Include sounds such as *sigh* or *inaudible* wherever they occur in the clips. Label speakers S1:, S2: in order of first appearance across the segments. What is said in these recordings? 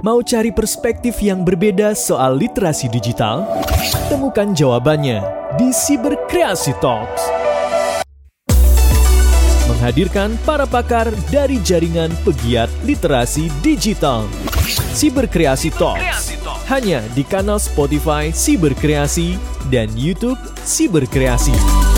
S1: Mau cari perspektif yang berbeda soal literasi digital? Temukan jawabannya di Cyberkreasi Talks. Menghadirkan para pakar dari jaringan pegiat literasi digital. Cyberkreasi Talks. Hanya di kanal Spotify Cyberkreasi dan YouTube Cyberkreasi.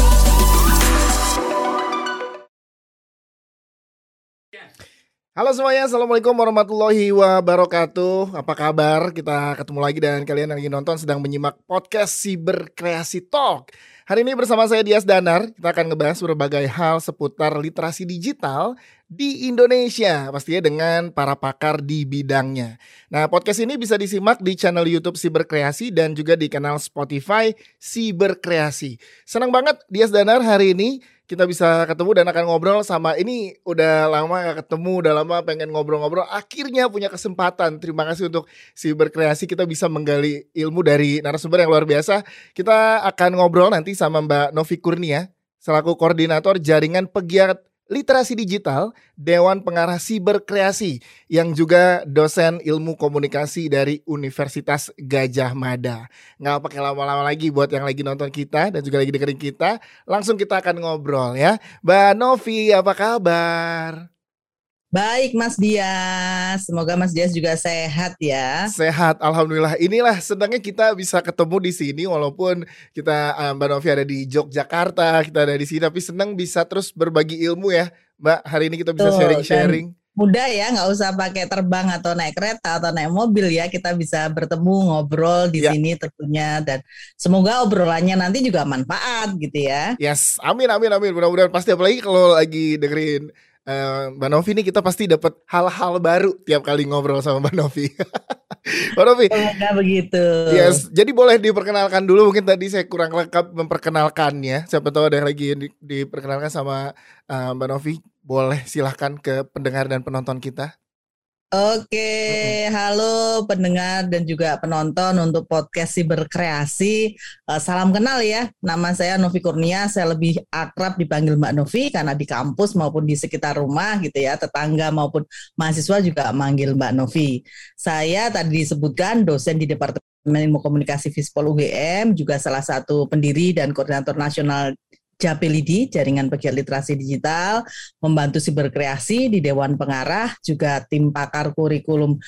S2: Halo semuanya, Assalamualaikum warahmatullahi wabarakatuh. Apa kabar? Kita ketemu lagi dan kalian yang lagi nonton sedang menyimak podcast Siberkreasi Talk. Hari ini bersama saya Dias Danar Kita akan ngebahas berbagai hal seputar literasi digital di Indonesia Pastinya dengan para pakar di bidangnya. Nah podcast ini bisa disimak di channel Youtube Siberkreasi Dan juga di kanal Spotify Siberkreasi Senang banget Dias Danar hari ini kita bisa ketemu dan akan ngobrol sama ini udah lama gak ketemu, udah lama pengen ngobrol-ngobrol. Akhirnya punya kesempatan. Terima kasih untuk si berkreasi kita bisa menggali ilmu dari narasumber yang luar biasa. Kita akan ngobrol nanti sama Mbak Novi Kurnia selaku koordinator jaringan pegiat Literasi Digital, Dewan Pengarah Siber Kreasi, yang juga dosen ilmu komunikasi dari Universitas Gajah Mada. Nggak pakai lama-lama lagi buat yang lagi nonton kita dan juga lagi dengerin kita, langsung kita akan ngobrol ya. Mbak Novi, apa kabar?
S3: Baik Mas Dias, semoga Mas Dias juga sehat ya.
S2: Sehat, alhamdulillah. Inilah senangnya kita bisa ketemu di sini walaupun kita uh, Mbak Novi ada di Yogyakarta, kita ada di sini tapi senang bisa terus berbagi ilmu ya. Mbak, hari ini kita bisa sharing-sharing.
S3: Mudah ya, nggak usah pakai terbang atau naik kereta atau naik mobil ya. Kita bisa bertemu, ngobrol di ya. sini tentunya dan semoga obrolannya nanti juga manfaat gitu ya.
S2: Yes, amin amin amin. Mudah-mudahan pasti apalagi kalau lagi dengerin Uh, Mbak Novi ini kita pasti dapat hal-hal baru tiap kali ngobrol sama Mbak Novi. *laughs*
S3: Mbak Novi. Semoga begitu.
S2: Yes, jadi boleh diperkenalkan dulu mungkin tadi saya kurang lengkap memperkenalkannya. Siapa tahu ada yang lagi di, diperkenalkan sama uh, Mbak Novi. Boleh silahkan ke pendengar dan penonton kita.
S3: Oke, halo pendengar dan juga penonton untuk podcast si berkreasi. Uh, salam kenal ya, nama saya Novi Kurnia. Saya lebih akrab dipanggil Mbak Novi karena di kampus maupun di sekitar rumah gitu ya, tetangga maupun mahasiswa juga manggil Mbak Novi. Saya tadi disebutkan dosen di Departemen Ilmu Komunikasi Fispol UGM, juga salah satu pendiri dan koordinator nasional Japelidi, Jaringan Pegiat Literasi Digital, membantu siberkreasi di Dewan Pengarah, juga tim pakar kurikulum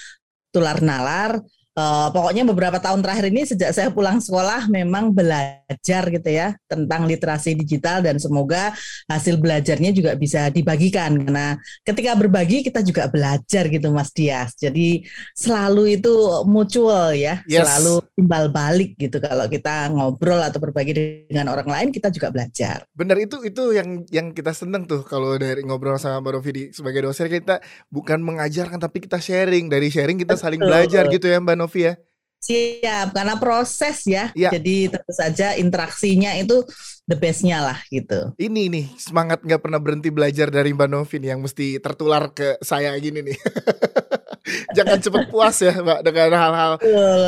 S3: Tular Nalar, uh, pokoknya beberapa tahun terakhir ini sejak saya pulang sekolah memang belajar gitu ya tentang literasi digital dan semoga hasil belajarnya juga bisa dibagikan karena ketika berbagi kita juga belajar gitu Mas Dias. Jadi selalu itu mutual ya, yes. selalu timbal balik gitu kalau kita ngobrol atau berbagi dengan orang lain kita juga belajar.
S2: Benar itu itu yang yang kita seneng tuh kalau dari ngobrol sama Mbak Rovi sebagai dosen kita bukan mengajarkan tapi kita sharing dari sharing kita saling belajar gitu ya Mbak Novi Novi ya?
S3: Siap, karena proses ya. ya. Jadi tentu saja interaksinya itu the bestnya lah gitu.
S2: Ini nih semangat nggak pernah berhenti belajar dari Mbak Novin yang mesti tertular ke saya gini nih. *laughs* Jangan cepat puas ya Mbak dengan hal-hal.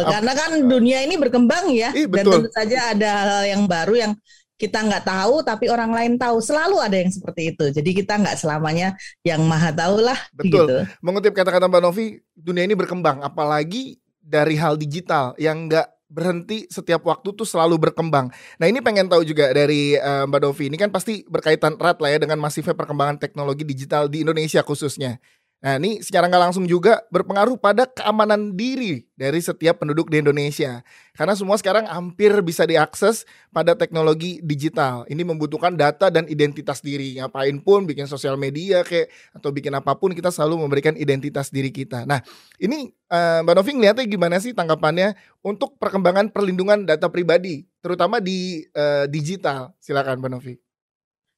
S3: karena kan dunia ini berkembang ya. Ih, betul. Dan tentu saja ada hal-hal yang baru yang kita nggak tahu tapi orang lain tahu selalu ada yang seperti itu jadi kita nggak selamanya yang maha tahu lah
S2: betul gitu. mengutip kata-kata Mbak Novi dunia ini berkembang apalagi dari hal digital yang nggak berhenti setiap waktu tuh selalu berkembang. Nah ini pengen tahu juga dari uh, Mbak Dovi ini kan pasti berkaitan erat lah ya dengan masifnya perkembangan teknologi digital di Indonesia khususnya. Nah ini secara nggak langsung juga berpengaruh pada keamanan diri dari setiap penduduk di Indonesia. Karena semua sekarang hampir bisa diakses pada teknologi digital. Ini membutuhkan data dan identitas diri. Ngapain pun bikin sosial media kayak atau bikin apa pun kita selalu memberikan identitas diri kita. Nah ini uh, Mbak Novi ngeliatnya gimana sih tanggapannya untuk perkembangan perlindungan data pribadi terutama di uh, digital. Silakan Mbak Novi.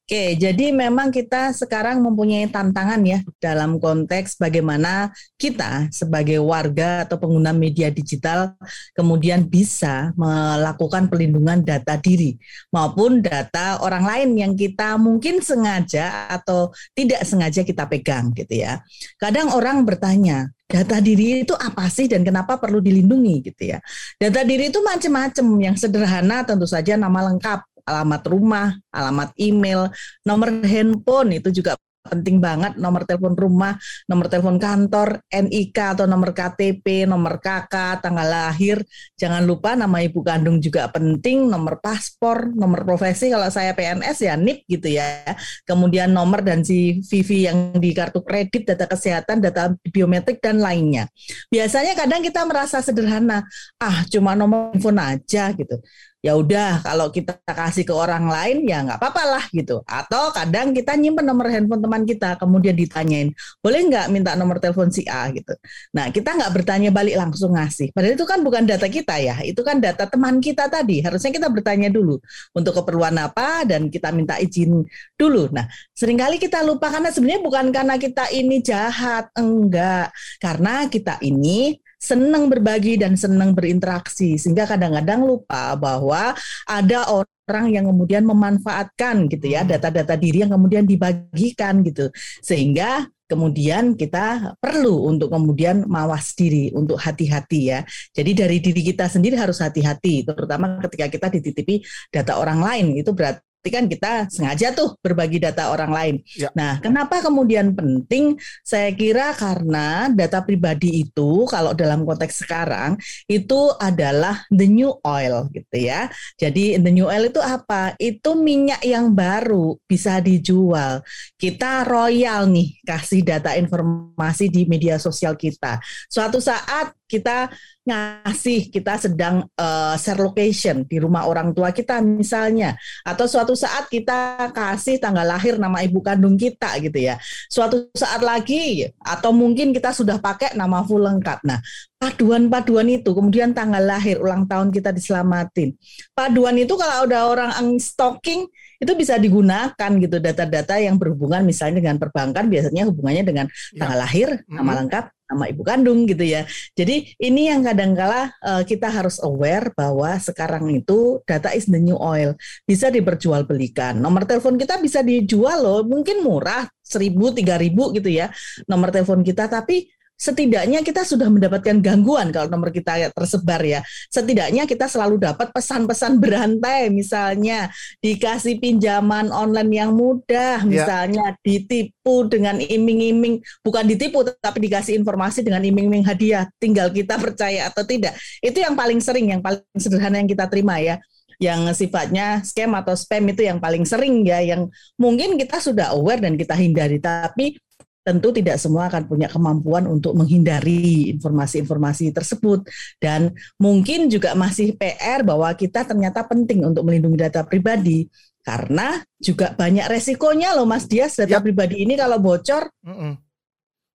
S3: Oke, jadi memang kita sekarang mempunyai tantangan ya dalam konteks bagaimana kita sebagai warga atau pengguna media digital kemudian bisa melakukan pelindungan data diri maupun data orang lain yang kita mungkin sengaja atau tidak sengaja kita pegang gitu ya. Kadang orang bertanya, data diri itu apa sih dan kenapa perlu dilindungi gitu ya. Data diri itu macam-macam yang sederhana tentu saja nama lengkap alamat rumah, alamat email, nomor handphone itu juga penting banget nomor telepon rumah, nomor telepon kantor, NIK atau nomor KTP, nomor KK, tanggal lahir. Jangan lupa nama ibu kandung juga penting, nomor paspor, nomor profesi kalau saya PNS ya NIP gitu ya. Kemudian nomor dan si VV yang di kartu kredit, data kesehatan, data biometrik dan lainnya. Biasanya kadang kita merasa sederhana, ah cuma nomor handphone aja gitu ya udah kalau kita kasih ke orang lain ya nggak apa-apa lah gitu. Atau kadang kita nyimpen nomor handphone teman kita kemudian ditanyain boleh nggak minta nomor telepon si A? gitu. Nah kita nggak bertanya balik langsung ngasih. Padahal itu kan bukan data kita ya itu kan data teman kita tadi. Harusnya kita bertanya dulu untuk keperluan apa? Dan kita minta izin dulu. Nah sering kali kita lupa karena sebenarnya bukan karena kita ini jahat enggak. Karena kita ini senang berbagi dan senang berinteraksi sehingga kadang-kadang lupa bahwa ada orang yang kemudian memanfaatkan gitu ya hmm. data-data diri yang kemudian dibagikan gitu sehingga kemudian kita perlu untuk kemudian mawas diri untuk hati-hati ya. Jadi dari diri kita sendiri harus hati-hati terutama ketika kita dititipi data orang lain itu berarti berarti kan kita sengaja tuh berbagi data orang lain. Ya. Nah, kenapa kemudian penting? Saya kira karena data pribadi itu kalau dalam konteks sekarang itu adalah the new oil gitu ya. Jadi the new oil itu apa? Itu minyak yang baru bisa dijual. Kita royal nih kasih data informasi di media sosial kita. Suatu saat kita ngasih kita sedang uh, share location di rumah orang tua kita misalnya. Atau suatu saat kita kasih tanggal lahir nama ibu kandung kita gitu ya. Suatu saat lagi atau mungkin kita sudah pakai nama full lengkap. Nah paduan-paduan itu kemudian tanggal lahir ulang tahun kita diselamatin. Paduan itu kalau udah orang stalking itu bisa digunakan gitu data-data yang berhubungan misalnya dengan perbankan biasanya hubungannya dengan ya. tanggal lahir nama lengkap sama ibu kandung gitu ya. Jadi ini yang kadangkala uh, kita harus aware bahwa sekarang itu data is the new oil. Bisa diperjualbelikan. Nomor telepon kita bisa dijual loh, mungkin murah seribu tiga ribu gitu ya nomor telepon kita tapi setidaknya kita sudah mendapatkan gangguan kalau nomor kita tersebar ya. Setidaknya kita selalu dapat pesan-pesan berantai misalnya dikasih pinjaman online yang mudah, ya. misalnya ya. ditipu dengan iming-iming, bukan ditipu tapi dikasih informasi dengan iming-iming hadiah, tinggal kita percaya atau tidak. Itu yang paling sering, yang paling sederhana yang kita terima ya yang sifatnya scam atau spam itu yang paling sering ya yang mungkin kita sudah aware dan kita hindari tapi tentu tidak semua akan punya kemampuan untuk menghindari informasi-informasi tersebut dan mungkin juga masih PR bahwa kita ternyata penting untuk melindungi data pribadi karena juga banyak resikonya loh Mas Dias data ya. pribadi ini kalau bocor. Mm -mm.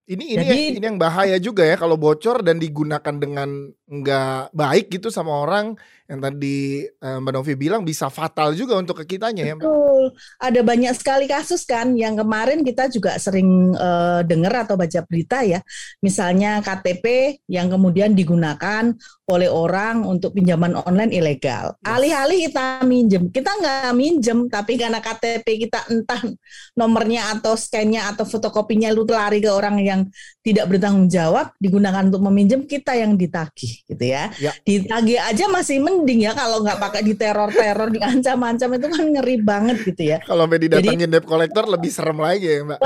S2: Ini ini Jadi, yang, ini yang bahaya juga ya kalau bocor dan digunakan dengan nggak baik gitu sama orang yang tadi uh, Mbak Novi bilang bisa fatal juga untuk ke kitanya
S3: ya. Betul. Ada banyak sekali kasus kan yang kemarin kita juga sering uh, dengar atau baca berita ya. Misalnya KTP yang kemudian digunakan oleh orang untuk pinjaman online ilegal. Alih-alih kita minjem, kita nggak minjem, tapi karena KTP kita entah nomornya atau scan-nya atau fotokopinya lu lari ke orang yang tidak bertanggung jawab, digunakan untuk meminjam, kita yang ditagih gitu ya. ya. Ditagih aja masih mending ya kalau nggak pakai di teror-teror, diancam-ancam itu kan ngeri banget gitu ya.
S2: Kalau sampai didatengin debt collector lebih serem lagi ya Mbak.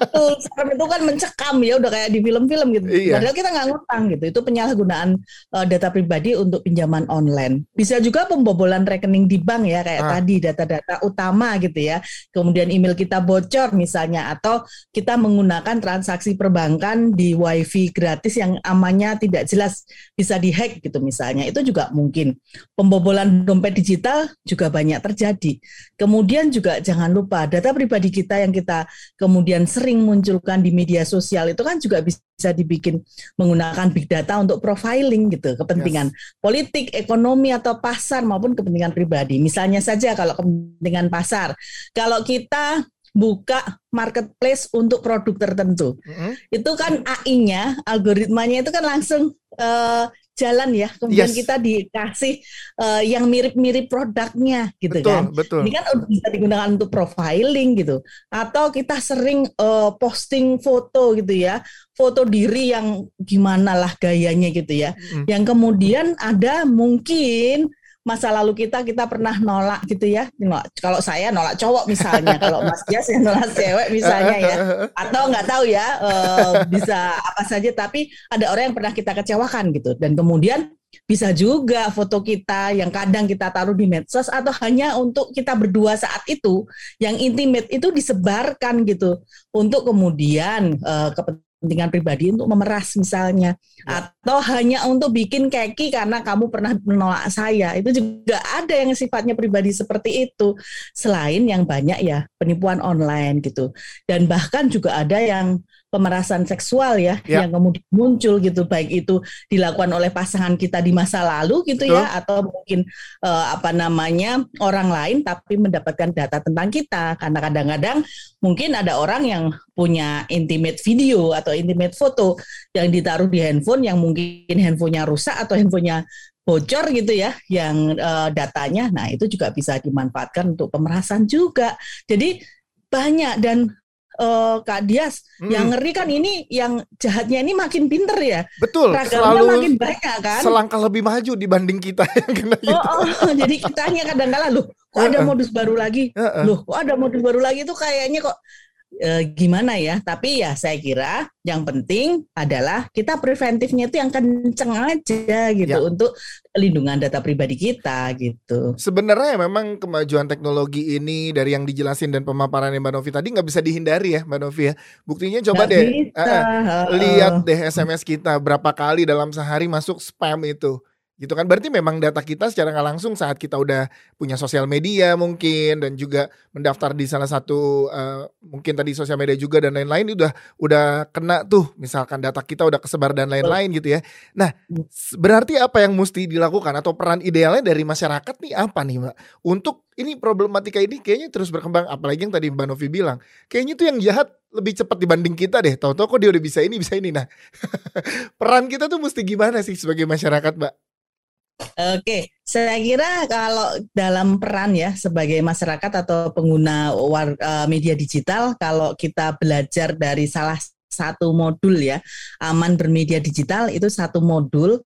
S3: Betul, serem itu kan mencekam ya udah kayak di film-film gitu. Iya. Padahal kita nggak ngutang gitu. Itu penyalahgunaan uh, data pribadi untuk pinjaman online. Bisa juga pembobolan rekening di bank ya kayak ah. tadi data-data utama gitu ya. Kemudian email kita bocor misalnya atau kita menggunakan transaksi perbankan di wifi gratis yang amannya tidak jelas bisa dihack gitu misalnya. Itu juga mungkin. Pembobolan dompet digital juga banyak terjadi. Kemudian juga jangan lupa data pribadi kita yang kita kemudian sering munculkan di media sosial itu kan juga bisa bisa dibikin menggunakan big data untuk profiling gitu kepentingan yes. politik, ekonomi atau pasar maupun kepentingan pribadi. Misalnya saja kalau kepentingan pasar, kalau kita buka marketplace untuk produk tertentu, mm -hmm. itu kan AI-nya, algoritmanya itu kan langsung uh, jalan ya kemudian yes. kita dikasih uh, yang mirip-mirip produknya gitu
S2: betul,
S3: kan
S2: betul.
S3: ini kan bisa digunakan untuk profiling gitu atau kita sering uh, posting foto gitu ya foto diri yang gimana lah gayanya gitu ya mm. yang kemudian ada mungkin masa lalu kita kita pernah nolak gitu ya. Nolak. Kalau saya nolak cowok misalnya, kalau Mas Dia saya nolak cewek misalnya ya. Atau nggak tahu ya uh, bisa apa saja tapi ada orang yang pernah kita kecewakan gitu dan kemudian bisa juga foto kita yang kadang kita taruh di medsos atau hanya untuk kita berdua saat itu yang intimate itu disebarkan gitu untuk kemudian uh, kepentingan pribadi untuk memeras misalnya. Ya. atau hanya untuk bikin keki karena kamu pernah menolak saya. Itu juga ada yang sifatnya pribadi seperti itu. Selain yang banyak ya penipuan online gitu. Dan bahkan juga ada yang pemerasan seksual ya, ya. yang kemudian muncul gitu baik itu dilakukan oleh pasangan kita di masa lalu gitu ya, Betul. ya atau mungkin uh, apa namanya orang lain tapi mendapatkan data tentang kita. Karena kadang-kadang mungkin ada orang yang punya intimate video atau intimate foto yang ditaruh di handphone yang mungkin handphonenya rusak atau handphonenya bocor gitu ya yang uh, datanya. Nah itu juga bisa dimanfaatkan untuk pemerasan juga. Jadi banyak dan uh, Kak Dias, hmm. yang ngeri kan ini yang jahatnya ini makin pinter ya.
S2: Betul.
S3: Ragamnya selalu makin banyak kan.
S2: Selangkah lebih maju dibanding kita *laughs* yang kena
S3: gitu. Oh, oh *laughs* jadi kita hanya kadang-kala loh, kok ada modus baru lagi? Loh, kok ada modus baru lagi itu kayaknya kok e, gimana ya. Tapi ya saya kira yang penting adalah kita preventifnya itu yang kenceng aja gitu ya. untuk lindungan data pribadi kita gitu.
S2: Sebenarnya memang kemajuan teknologi ini dari yang dijelasin dan pemaparan Mbak Novi tadi nggak bisa dihindari ya Mbak Novi ya. Buktinya coba gak deh bisa. Uh, lihat deh SMS kita berapa kali dalam sehari masuk spam itu gitu kan? Berarti memang data kita secara nggak langsung saat kita udah punya sosial media mungkin dan juga mendaftar di salah satu uh, mungkin tadi sosial media juga dan lain-lain udah udah kena tuh. Misalkan data kita udah kesebar dan lain-lain gitu ya. Nah berarti apa yang mesti dilakukan atau peran idealnya dari masyarakat nih apa nih mbak? Untuk ini problematika ini kayaknya terus berkembang apalagi yang tadi mbak Novi bilang. Kayaknya tuh yang jahat lebih cepat dibanding kita deh. Tahu-tahu kok dia udah bisa ini bisa ini. Nah *laughs* peran kita tuh mesti gimana sih sebagai masyarakat mbak
S3: Oke, saya kira kalau dalam peran ya sebagai masyarakat atau pengguna war, uh, media digital, kalau kita belajar dari salah satu modul ya, aman bermedia digital itu satu modul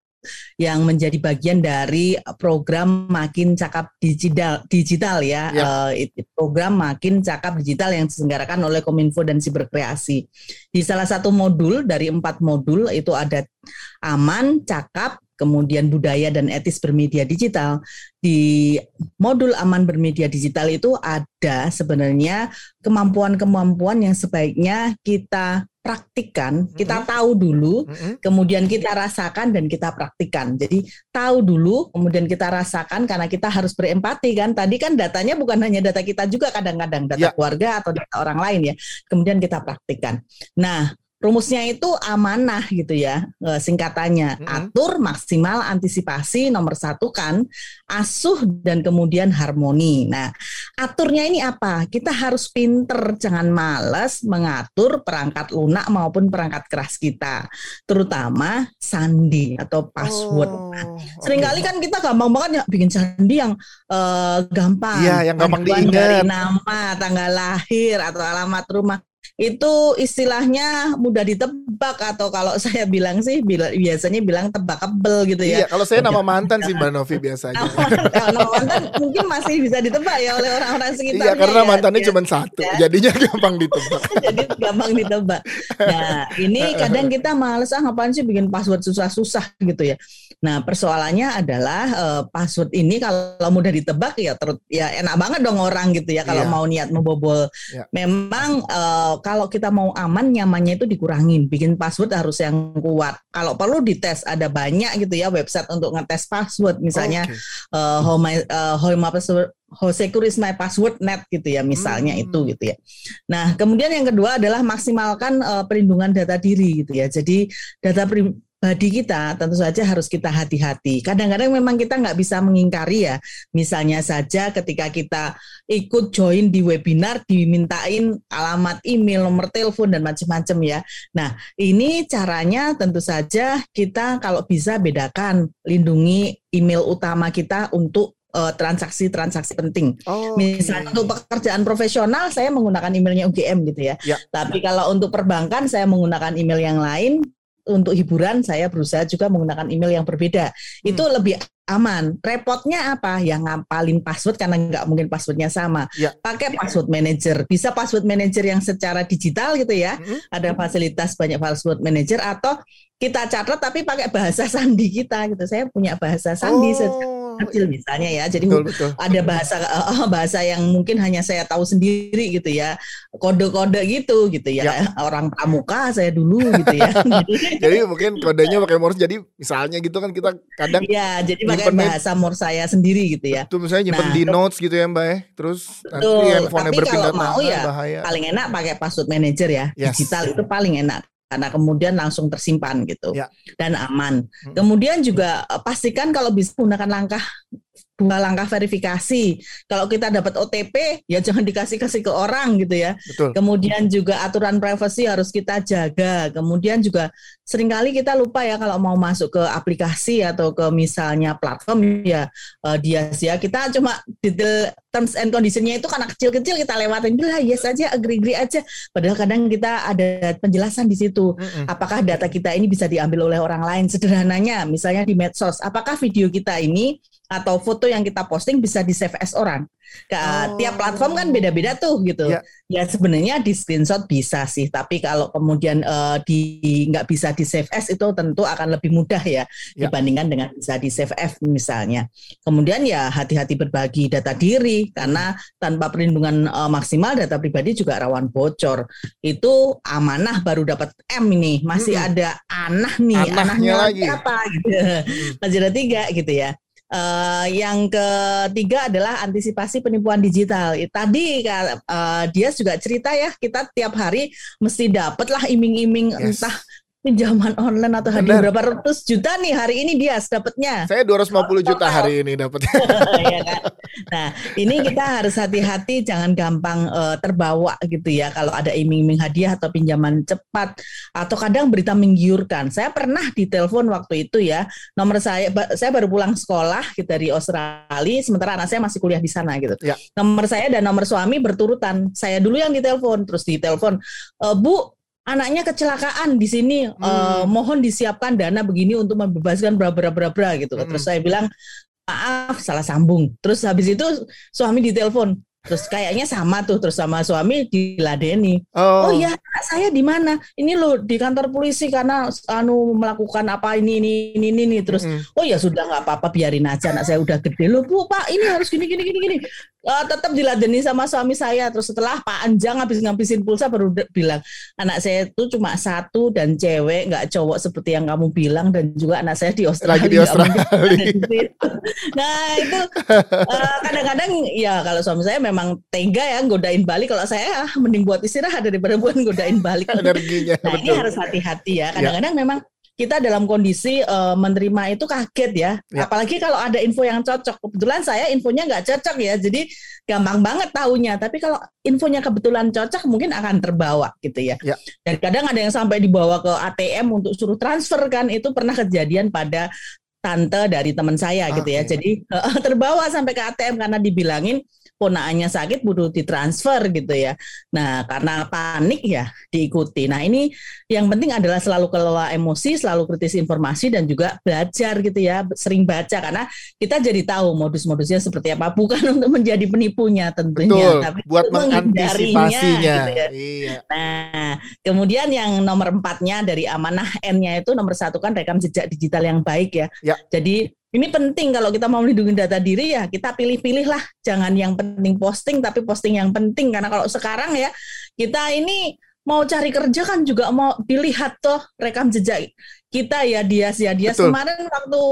S3: yang menjadi bagian dari program makin cakap digital digital ya, ya. Uh, program makin cakap digital yang diselenggarakan oleh Kominfo dan Siberkreasi. Di salah satu modul dari empat modul itu ada aman, cakap, kemudian budaya dan etis bermedia digital. Di modul aman bermedia digital itu ada sebenarnya kemampuan-kemampuan yang sebaiknya kita praktikkan, kita mm-hmm. tahu dulu, mm-hmm. kemudian kita rasakan dan kita praktikkan. Jadi tahu dulu, kemudian kita rasakan karena kita harus berempati kan. Tadi kan datanya bukan hanya data kita juga kadang-kadang data yeah. keluarga atau data orang lain ya. Kemudian kita praktikkan. Nah, rumusnya itu amanah gitu ya e, singkatannya. Hmm. atur maksimal antisipasi nomor satu kan asuh dan kemudian harmoni. Nah aturnya ini apa? Kita harus pinter jangan males mengatur perangkat lunak maupun perangkat keras kita terutama sandi atau password. Oh, nah, sering kali okay. kan kita gampang banget ya bikin sandi yang uh, gampang.
S2: Iya yang gampang diingat.
S3: nama tanggal lahir atau alamat rumah itu istilahnya mudah ditebak atau kalau *laughs* saya bilang sih biasanya bilang tebakable gitu ya.
S2: Iya, kalau saya nama mantan sih Mbak Novi biasanya. *laughs*
S3: nama mantan mungkin masih bisa ditebak ya oleh orang-orang sekitar.
S2: Iya, karena ya, mantannya ya, cuma satu, ya. jadinya gampang ditebak. *laughs*
S3: Jadi gampang ditebak. Nah, ini kadang kita males ah ngapain sih bikin password susah-susah gitu ya. Nah, persoalannya adalah uh, password ini kalau mudah ditebak ya terus ya enak banget dong orang gitu ya kalau yeah. mau niat membobol. Yeah. Memang uh, kalau kita mau aman nyamannya itu dikurangin bikin password harus yang kuat kalau perlu dites ada banyak gitu ya website untuk ngetes password misalnya okay. uh, eh, how my uh, how my password how secure is my password net gitu ya misalnya hmm. itu gitu ya. Nah kemudian yang kedua adalah maksimalkan uh, perlindungan data diri gitu ya. Jadi data body kita tentu saja harus kita hati-hati. Kadang-kadang memang kita nggak bisa mengingkari ya. Misalnya saja ketika kita ikut join di webinar dimintain alamat email, nomor telepon dan macam-macam ya. Nah, ini caranya tentu saja kita kalau bisa bedakan lindungi email utama kita untuk eh, transaksi-transaksi penting. Oh, Misalnya untuk pekerjaan profesional saya menggunakan emailnya UGM gitu ya. ya. Tapi kalau untuk perbankan saya menggunakan email yang lain untuk hiburan saya berusaha juga menggunakan email yang berbeda. Hmm. Itu lebih aman. Repotnya apa? Yang ngapalin password karena nggak mungkin passwordnya sama. Ya. Pakai password manager. Bisa password manager yang secara digital gitu ya. Hmm. Ada fasilitas banyak password manager atau kita catat tapi pakai bahasa sandi kita gitu. Saya punya bahasa sandi. Oh kecil misalnya ya. Jadi betul, betul. ada bahasa uh, bahasa yang mungkin hanya saya tahu sendiri gitu ya. Kode-kode gitu gitu ya. ya. Orang pramuka saya dulu gitu ya. *laughs*
S2: jadi mungkin kodenya pakai Morse. Jadi misalnya gitu kan kita kadang
S3: Iya, jadi pakai bahasa Morse saya sendiri gitu ya.
S2: Itu misalnya nyimpen nah, di notes gitu ya, Mbak ya. Terus
S3: betul. nanti handphone berpindah mau ya bahaya. paling enak pakai password manager ya. Yes. Digital itu paling enak karena kemudian langsung tersimpan gitu ya. dan aman. Kemudian juga eh, pastikan kalau bisa menggunakan langkah dua langkah verifikasi. Kalau kita dapat OTP, ya jangan dikasih-kasih ke orang gitu ya. Betul. Kemudian juga aturan privasi harus kita jaga. Kemudian juga sering kali kita lupa ya kalau mau masuk ke aplikasi atau ke misalnya platform ya uh, dia sih ya kita cuma detail terms and conditionnya itu karena kecil-kecil kita lewatin lah yes aja agree-agree aja. Padahal kadang kita ada penjelasan di situ. Apakah data kita ini bisa diambil oleh orang lain? Sederhananya misalnya di medsos, apakah video kita ini atau foto yang kita posting bisa di save as orang. Ke, oh. Tiap platform kan beda-beda tuh gitu. Ya, ya sebenarnya di screenshot bisa sih, tapi kalau kemudian uh, di nggak bisa di save as itu tentu akan lebih mudah ya, ya. dibandingkan dengan bisa di save as misalnya. Kemudian ya hati-hati berbagi data diri karena tanpa perlindungan uh, maksimal data pribadi juga rawan bocor. Itu amanah baru dapat M ini, masih hmm. ada anah nih, Anahnya, anahnya lagi apa gitu. Hmm. Masih ada tiga gitu ya. Uh, yang ketiga adalah antisipasi penipuan digital. Tadi uh, dia juga cerita ya, kita tiap hari mesti dapat lah iming-iming yes. entah pinjaman online atau hadiah berapa ratus juta nih hari ini dia dapatnya.
S2: Saya 250 juta hari ini dapatnya. *laughs* ya
S3: kan? Nah, ini kita harus hati-hati jangan gampang uh, terbawa gitu ya kalau ada iming-iming hadiah atau pinjaman cepat atau kadang berita menggiurkan. Saya pernah ditelepon waktu itu ya, nomor saya saya baru pulang sekolah gitu dari Australia sementara anak saya masih kuliah di sana gitu. Ya. Nomor saya dan nomor suami berturutan. Saya dulu yang ditelepon, terus ditelepon, e, "Bu, anaknya kecelakaan di sini hmm. uh, mohon disiapkan dana begini untuk membebaskan bra bra bra bra gitu. Hmm. Terus saya bilang maaf salah sambung. Terus habis itu suami ditelepon. Terus kayaknya sama tuh terus sama suami diladeni. Oh, oh ya saya di mana? Ini lo di kantor polisi karena anu melakukan apa ini ini ini ini, ini. terus mm oh ya sudah nggak apa-apa biarin aja anak saya udah gede lo bu pak ini harus gini gini gini gini uh, tetap diladeni sama suami saya. Terus setelah Pak Anjang habis ngabisin pulsa baru bilang anak saya itu cuma satu dan cewek nggak cowok seperti yang kamu bilang dan juga anak saya di Australia. Lagi
S2: di Australia.
S3: nah itu uh, kadang-kadang ya kalau suami saya memang tega ya godain balik. Kalau saya ah, mending buat istirahat daripada *laughs* buat godain balik. *laughs*
S2: Energinya.
S3: Nah betul. ini harus hati-hati ya. Kadang-kadang ya. memang kita dalam kondisi uh, menerima itu kaget ya. ya. Apalagi kalau ada info yang cocok. Kebetulan saya infonya nggak cocok ya, jadi gampang banget tahunya. Tapi kalau infonya kebetulan cocok, mungkin akan terbawa gitu ya. ya. Dan kadang ada yang sampai dibawa ke ATM untuk suruh transfer kan, itu pernah kejadian pada tante dari teman saya okay. gitu ya. Jadi uh, *laughs* terbawa sampai ke ATM karena dibilangin ponaannya sakit butuh ditransfer gitu ya. Nah, karena panik ya diikuti. Nah, ini yang penting adalah selalu kelola emosi, selalu kritis informasi dan juga belajar gitu ya, sering baca karena kita jadi tahu modus-modusnya seperti apa, bukan *laughs* untuk menjadi penipunya tentunya,
S2: Betul, tapi buat mengantisipasinya. Gitu ya.
S3: Iya. Nah, kemudian yang nomor empatnya dari amanah N-nya itu nomor satu kan rekam jejak digital yang baik ya. ya. Jadi ini penting kalau kita mau melindungi data diri ya kita pilih-pilih lah. Jangan yang penting posting tapi posting yang penting. Karena kalau sekarang ya kita ini mau cari kerja kan juga mau dilihat tuh rekam jejak kita ya dia ya. Dia kemarin waktu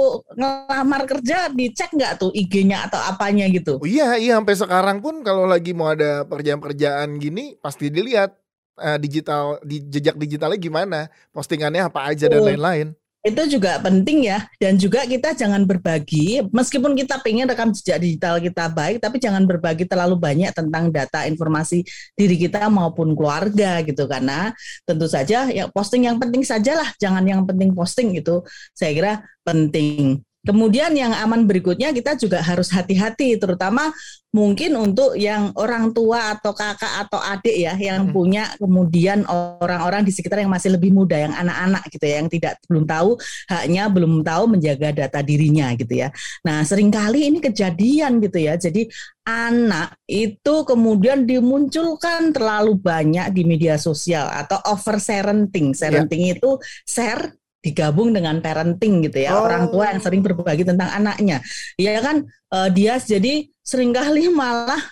S3: ngelamar kerja dicek nggak tuh IG-nya atau apanya gitu?
S2: Oh, iya iya sampai sekarang pun kalau lagi mau ada pekerjaan-pekerjaan gini pasti dilihat uh, digital di jejak digitalnya gimana postingannya apa aja dan lain-lain
S3: itu juga penting ya. Dan juga kita jangan berbagi meskipun kita pengen rekam jejak digital kita baik tapi jangan berbagi terlalu banyak tentang data informasi diri kita maupun keluarga gitu. Karena tentu saja ya posting yang penting sajalah jangan yang penting posting itu saya kira penting Kemudian yang aman berikutnya kita juga harus hati-hati, terutama mungkin untuk yang orang tua atau kakak atau adik ya yang hmm. punya kemudian orang-orang di sekitar yang masih lebih muda, yang anak-anak gitu ya, yang tidak belum tahu haknya, belum tahu menjaga data dirinya gitu ya. Nah sering kali ini kejadian gitu ya, jadi anak itu kemudian dimunculkan terlalu banyak di media sosial atau over parenting. Parenting yeah. itu share digabung dengan parenting gitu ya oh. orang tua yang sering berbagi tentang anaknya ya kan uh, dia jadi sering kali malah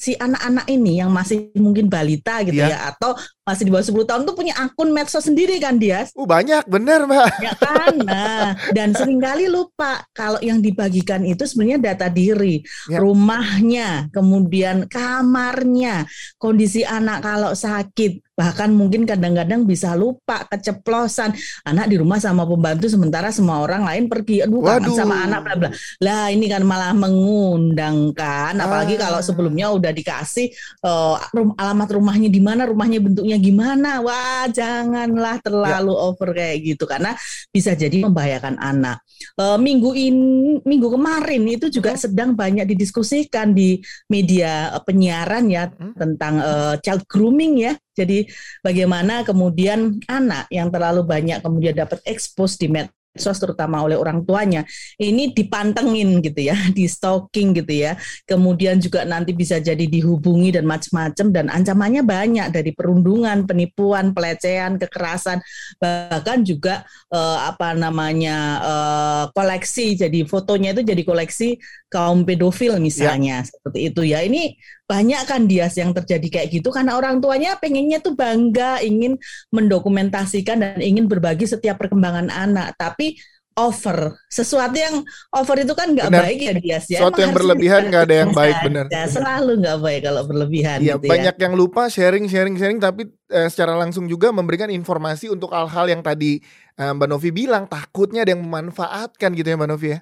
S3: si anak-anak ini yang masih mungkin balita gitu yeah. ya atau masih di bawah 10 tahun tuh punya akun medsos sendiri kan dia.
S2: Uh banyak bener mbak.
S3: Ya kan. Nah dan sering kali lupa kalau yang dibagikan itu sebenarnya data diri, ya. rumahnya, kemudian kamarnya, kondisi anak kalau sakit, bahkan mungkin kadang-kadang bisa lupa keceplosan anak di rumah sama pembantu sementara semua orang lain pergi aduh kangen sama anak bla bla lah ini kan malah mengundang kan apalagi ah. kalau sebelumnya udah dikasih uh, alamat rumahnya di mana rumahnya bentuknya gimana wah janganlah terlalu ya. over kayak gitu karena bisa jadi membahayakan anak uh, minggu ini minggu kemarin itu juga hmm. sedang banyak didiskusikan di media uh, penyiaran ya hmm. tentang uh, child grooming ya jadi bagaimana kemudian anak yang terlalu banyak kemudian dapat expose di med medsos terutama oleh orang tuanya ini dipantengin gitu ya, *laughs* di stalking gitu ya. Kemudian juga nanti bisa jadi dihubungi dan macam-macam dan ancamannya banyak dari perundungan, penipuan, pelecehan, kekerasan, bahkan juga eh, apa namanya eh, koleksi. Jadi fotonya itu jadi koleksi kaum pedofil misalnya ya. seperti itu ya. Ini banyak kan dia yang terjadi kayak gitu karena orang tuanya pengennya tuh bangga ingin mendokumentasikan dan ingin berbagi setiap perkembangan anak. Tapi over. Sesuatu yang over itu kan nggak baik ya dia
S2: ya. Sesuatu yang berlebihan nggak ada yang baik benar.
S3: Selalu nggak baik kalau berlebihan
S2: iya, gitu ya, banyak yang lupa sharing sharing sharing tapi eh, secara langsung juga memberikan informasi untuk hal-hal yang tadi eh, Mbak Novi bilang. Takutnya ada yang memanfaatkan gitu ya Mbak Novi ya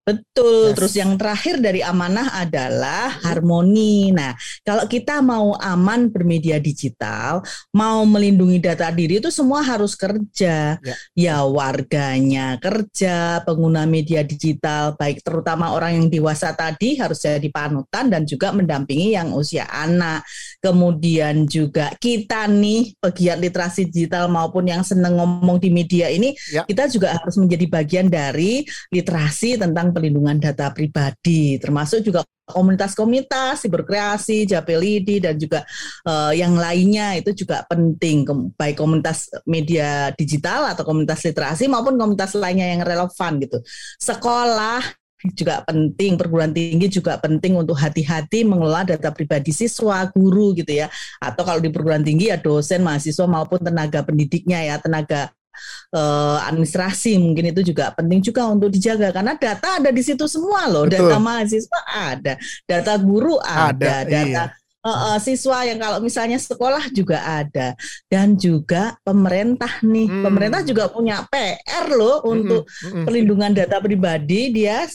S3: Betul. Yes. Terus yang terakhir dari amanah adalah harmoni. Nah, kalau kita mau aman bermedia digital, mau melindungi data diri itu semua harus kerja. Ya, ya warganya kerja, pengguna media digital, baik terutama orang yang dewasa tadi harus jadi panutan dan juga mendampingi yang usia anak. Kemudian juga kita nih pegiat literasi digital maupun yang seneng ngomong di media ini, ya. kita juga harus menjadi bagian dari literasi tentang pelindungan data pribadi, termasuk juga komunitas-komunitas siberkreasi, Japelidi dan juga uh, yang lainnya itu juga penting baik komunitas media digital atau komunitas literasi maupun komunitas lainnya yang relevan gitu. Sekolah juga penting, perguruan tinggi juga penting untuk hati-hati mengelola data pribadi siswa, guru gitu ya. Atau kalau di perguruan tinggi ya dosen, mahasiswa maupun tenaga pendidiknya ya, tenaga uh, administrasi mungkin itu juga penting juga untuk dijaga karena data ada di situ semua loh Betul. data mahasiswa ada data guru ada, ada data iya. Uh, uh, siswa yang kalau misalnya sekolah juga ada dan juga pemerintah nih hmm. pemerintah juga punya PR loh hmm. untuk hmm. perlindungan data pribadi dia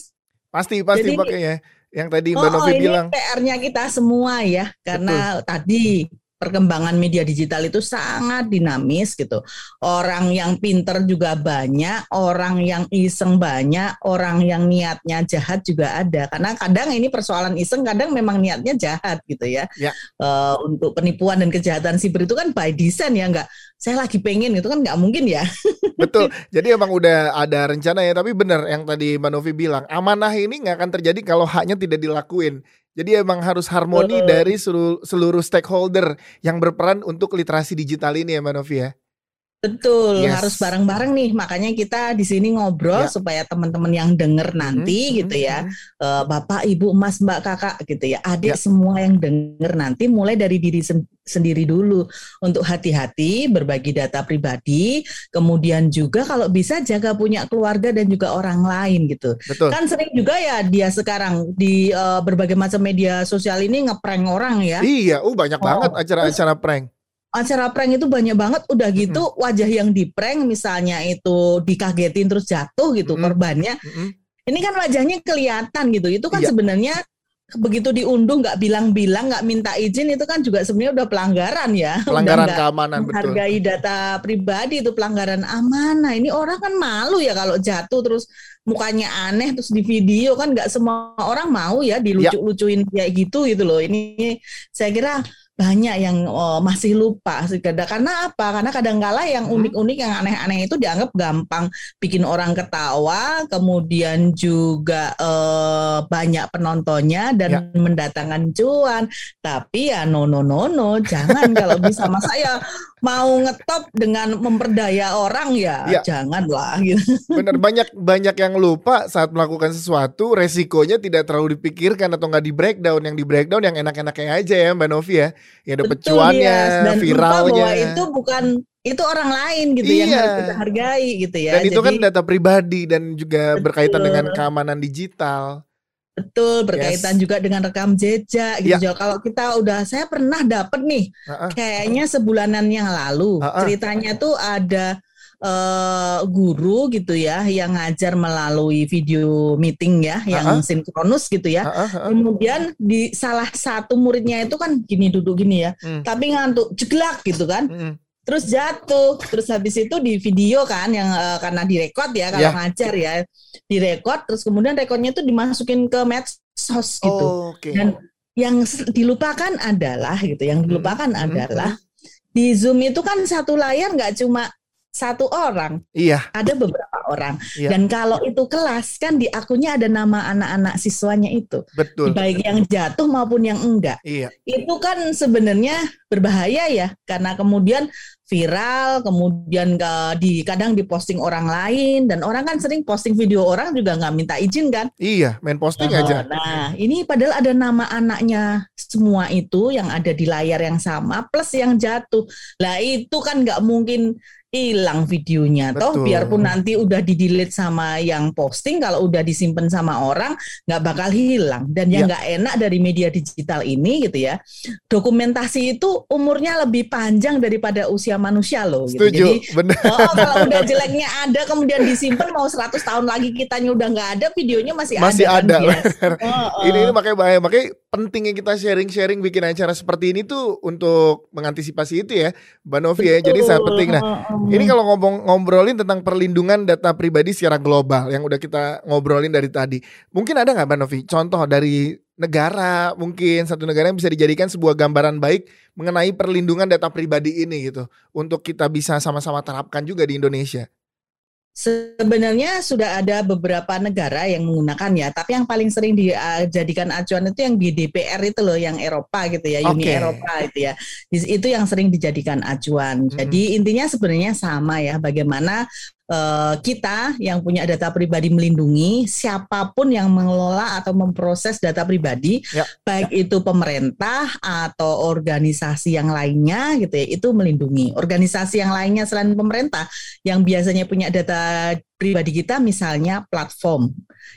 S2: pasti pasti Jadi, pakai ya yang tadi Mbak oh, Novi oh, bilang
S3: PR-nya kita semua ya karena Betul. tadi perkembangan media digital itu sangat dinamis gitu. Orang yang pinter juga banyak, orang yang iseng banyak, orang yang niatnya jahat juga ada. Karena kadang ini persoalan iseng, kadang memang niatnya jahat gitu ya. ya. Uh, untuk penipuan dan kejahatan siber itu kan by design ya, nggak saya lagi pengen itu kan nggak mungkin ya. *laughs*
S2: Betul. Jadi emang udah ada rencana ya, tapi benar yang tadi Mbak Novi bilang, amanah ini nggak akan terjadi kalau haknya tidak dilakuin. Jadi emang harus harmoni uh, dari seluruh, seluruh stakeholder yang berperan untuk literasi digital ini ya Mbak Novi ya.
S3: Betul, yes. harus bareng-bareng nih. Makanya kita di sini ngobrol ya. supaya teman-teman yang denger nanti hmm, gitu ya, hmm. uh, Bapak, Ibu, Mas, Mbak, Kakak gitu ya, adik ya. semua yang denger nanti mulai dari diri sen sendiri dulu untuk hati-hati berbagi data pribadi, kemudian juga kalau bisa jaga punya keluarga dan juga orang lain gitu. Betul. Kan sering juga ya dia sekarang di uh, berbagai macam media sosial ini ngeprank orang ya.
S2: Iya, uh banyak oh, banget acara-acara prank
S3: acara prank itu banyak banget udah gitu mm -hmm. wajah yang di prank misalnya itu dikagetin terus jatuh gitu mm -hmm. korbannya mm -hmm. ini kan wajahnya kelihatan gitu itu kan iya. sebenarnya begitu diunduh nggak bilang-bilang nggak minta izin itu kan juga sebenarnya udah pelanggaran ya *laughs*
S2: pelanggaran
S3: Udah
S2: keamanan betul
S3: menghargai data pribadi itu pelanggaran amanah ini orang kan malu ya kalau jatuh terus mukanya aneh terus di video kan nggak semua orang mau ya dilucu-lucuin kayak gitu gitu loh ini saya kira banyak yang oh, masih lupa karena apa? Karena kadang-kala yang
S2: Hmm.
S3: unik-unik yang aneh-aneh itu dianggap gampang bikin orang ketawa kemudian juga eh, banyak penontonnya dan
S2: Ya.
S3: mendatangkan cuan. Tapi ya no no no no. Jangan. *laughs* Kalau bisa mas saya mau ngetop dengan memperdaya orang ya,
S2: Ya.
S3: janganlah gitu.
S2: Bener. Banyak banyak yang lupa saat melakukan sesuatu resikonya tidak terlalu dipikirkan atau nggak di breakdown yang di breakdown yang enak-enaknya aja ya mbak Novi ya ya
S3: Betul,
S2: cuannya
S3: Dias. dan lupa
S2: viralnya
S3: bahwa itu bukan itu orang lain gitu yang
S2: Iya.
S3: harus kita hargai gitu ya
S2: dan itu kan
S3: Jadi-
S2: data pribadi dan juga
S3: Betul.
S2: berkaitan dengan keamanan digital
S3: Betul, berkaitan juga dengan rekam jejak gitu.
S2: Ya.
S3: Kalau kita udah saya pernah dapet nih
S2: Heeh.
S3: kayaknya sebulanan yang lalu.
S2: Ha-ha.
S3: Ceritanya tuh ada eh, guru gitu ya yang ngajar melalui video meeting ya yang
S2: Ha-ha.
S3: sinkronus gitu ya.
S2: Heeh, heeh.
S3: Kemudian di salah satu muridnya itu kan gini duduk gini ya,
S2: Hmm.
S3: tapi ngantuk jeglak gitu kan.
S2: Mm-mm.
S3: Terus jatuh, terus habis itu di video kan yang eh, karena direkod ya kalau
S2: Ya.
S3: ngajar ya, direkod terus kemudian rekodnya itu dimasukin ke medsos gitu.
S2: Oh, oke
S3: Dan yang dilupakan adalah gitu, yang dilupakan
S2: Hmm, hmm,
S3: adalah di Zoom itu kan satu layar nggak cuma satu orang,
S2: iya.
S3: ada beberapa orang.
S2: Iya.
S3: Dan kalau itu kelas kan di akunnya ada nama anak-anak siswanya itu,
S2: betul.
S3: Baik yang jatuh maupun yang enggak.
S2: Iya.
S3: Itu kan sebenarnya berbahaya ya karena kemudian viral kemudian ke, di kadang diposting orang lain dan orang kan sering posting video orang juga nggak minta izin kan?
S2: Iya main posting aja.
S3: nah ini padahal ada nama anaknya semua itu yang ada di layar yang sama plus yang jatuh. Lah itu kan nggak mungkin hilang videonya toh
S2: Betul.
S3: biarpun nanti udah di delete sama yang posting kalau udah disimpan sama orang nggak bakal hilang dan yang
S2: Ya.
S3: nggak enak dari media digital ini gitu ya dokumentasi itu umurnya lebih panjang daripada usia manusia loh gitu.
S2: setuju
S3: jadi
S2: bener
S3: oh, kalau udah jeleknya ada kemudian disimpan mau 100 tahun lagi kitanya udah nggak ada videonya masih,
S2: Masih
S3: ada,
S2: ada,
S3: kan, Bias? Oh, oh.
S2: ini, ini makanya bahaya makanya pentingnya kita sharing-sharing bikin acara seperti ini tuh untuk mengantisipasi itu ya Mbak Novi ya jadi sangat penting nah. Ini kalau ngomong ngobrolin tentang perlindungan data pribadi secara global yang udah kita ngobrolin dari tadi. Mungkin ada nggak Mbak Novi contoh dari negara mungkin satu negara yang bisa dijadikan sebuah gambaran baik mengenai perlindungan data pribadi ini gitu untuk kita bisa sama-sama terapkan juga di Indonesia.
S3: Sebenarnya sudah ada beberapa negara yang menggunakan ya, tapi yang paling sering dijadikan acuan itu yang GDPR itu loh, yang Eropa gitu ya, Uni
S2: Oke.
S3: Eropa itu ya. Itu yang sering dijadikan acuan.
S2: Hmm.
S3: Jadi intinya sebenarnya sama ya, bagaimana eh, kita yang punya data pribadi melindungi siapa pun yang mengelola atau memproses data pribadi,
S2: Ya.
S3: baik itu pemerintah atau organisasi yang lainnya gitu ya, itu melindungi. Organisasi yang lainnya selain pemerintah yang biasanya punya data pribadi kita misalnya platform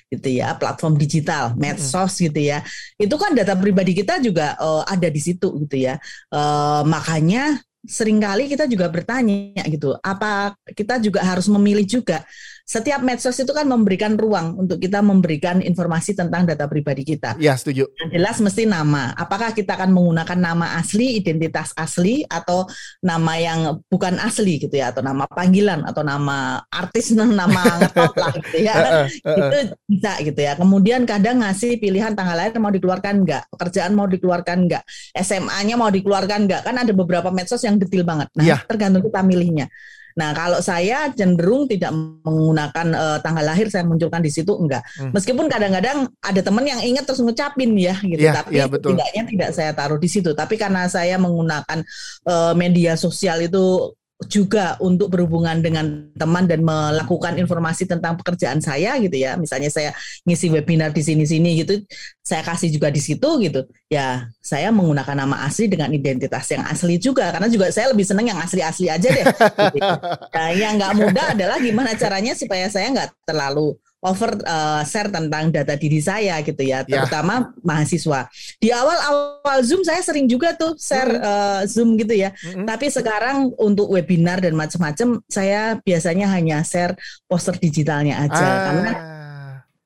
S3: gitu ya platform digital medsos gitu ya itu kan data pribadi kita juga eh, ada di situ gitu ya Eh, makanya sering kali kita juga bertanya gitu apa kita juga harus memilih juga setiap medsos itu kan memberikan ruang untuk kita memberikan informasi tentang data pribadi kita
S2: Ya setuju.
S3: yang jelas mesti nama. Apakah kita akan menggunakan nama asli, identitas asli, atau nama yang bukan asli gitu ya, atau nama panggilan, atau nama artis, *laughs* nama ngetop lah gitu ya. *laughs* Itu bisa gitu ya. Kemudian kadang ngasih pilihan tanggal lahir mau dikeluarkan enggak, pekerjaan mau dikeluarkan enggak, SMA-nya mau dikeluarkan enggak. Kan ada beberapa medsos yang detail banget. Nah,
S2: Iya.
S3: tergantung kita milihnya. Nah, kalau saya cenderung tidak menggunakan eh, tanggal lahir saya munculkan di situ enggak.
S2: Hmm.
S3: Meskipun kadang-kadang ada teman yang ingat terus ngucapin ya gitu,
S2: Iya,
S3: tapi
S2: iya, betul.
S3: tidaknya tidak saya taruh di situ. Tapi karena saya menggunakan eh, media sosial itu juga untuk berhubungan dengan teman dan melakukan informasi tentang pekerjaan saya gitu ya. Misalnya saya ngisi webinar di sini-sini gitu, saya kasih juga di situ gitu. Ya, saya menggunakan nama asli dengan identitas yang asli juga karena juga saya lebih seneng yang asli-asli aja deh. *laughs* gitu. Nah, yang nggak mudah adalah gimana caranya supaya saya nggak terlalu over uh, share tentang data diri saya gitu ya,
S2: Ya.
S3: terutama mahasiswa. Di awal-awal Zoom saya sering juga tuh share uh, Zoom gitu ya.
S2: Mm-mm.
S3: Tapi sekarang untuk webinar dan macam-macam saya biasanya hanya share poster digitalnya aja karena
S2: Ah,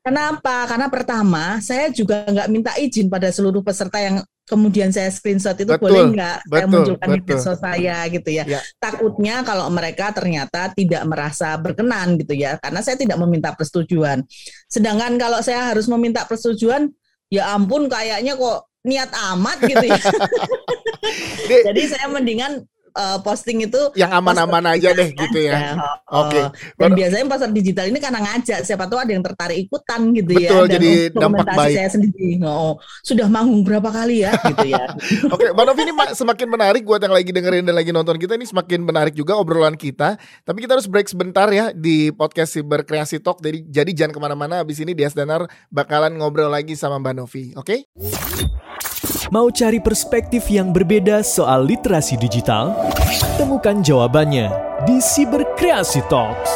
S3: Kenapa? Karena pertama, saya juga nggak minta izin pada seluruh peserta yang kemudian saya screenshot itu
S2: Betul,
S3: boleh nggak saya
S2: betul,
S3: munculkan di
S2: betul.
S3: medsos saya gitu ya.
S2: Ya.
S3: Takutnya kalau mereka ternyata tidak merasa berkenan gitu ya, karena saya tidak meminta persetujuan. Sedangkan kalau saya harus meminta persetujuan, ya ampun kayaknya kok niat amat gitu ya. *laughs* Jadi saya mendingan eh, posting itu
S2: yang aman-aman aja deh gitu ya. *laughs*
S3: Oh,
S2: Oke.
S3: Dan biasanya pasar digital ini karena ngajak siapa tahu ada yang tertarik ikutan gitu ya.
S2: Betul, jadi dampak baik.
S3: saya sendiri. Oh, sudah manggung berapa kali ya *laughs* gitu ya.
S2: Oke, Mbak Novi ini ma- semakin menarik buat yang lagi dengerin dan lagi nonton kita ini semakin menarik juga obrolan kita. Tapi kita harus break sebentar ya di podcast Siber Kreasi Talk. Jadi, jadi jangan ke mana-mana. Abis ini Dias Danar bakalan ngobrol lagi sama Mbak Novi. Oke?
S1: Mau cari perspektif yang berbeda soal literasi digital? Temukan jawabannya di Siberkreasi Talks.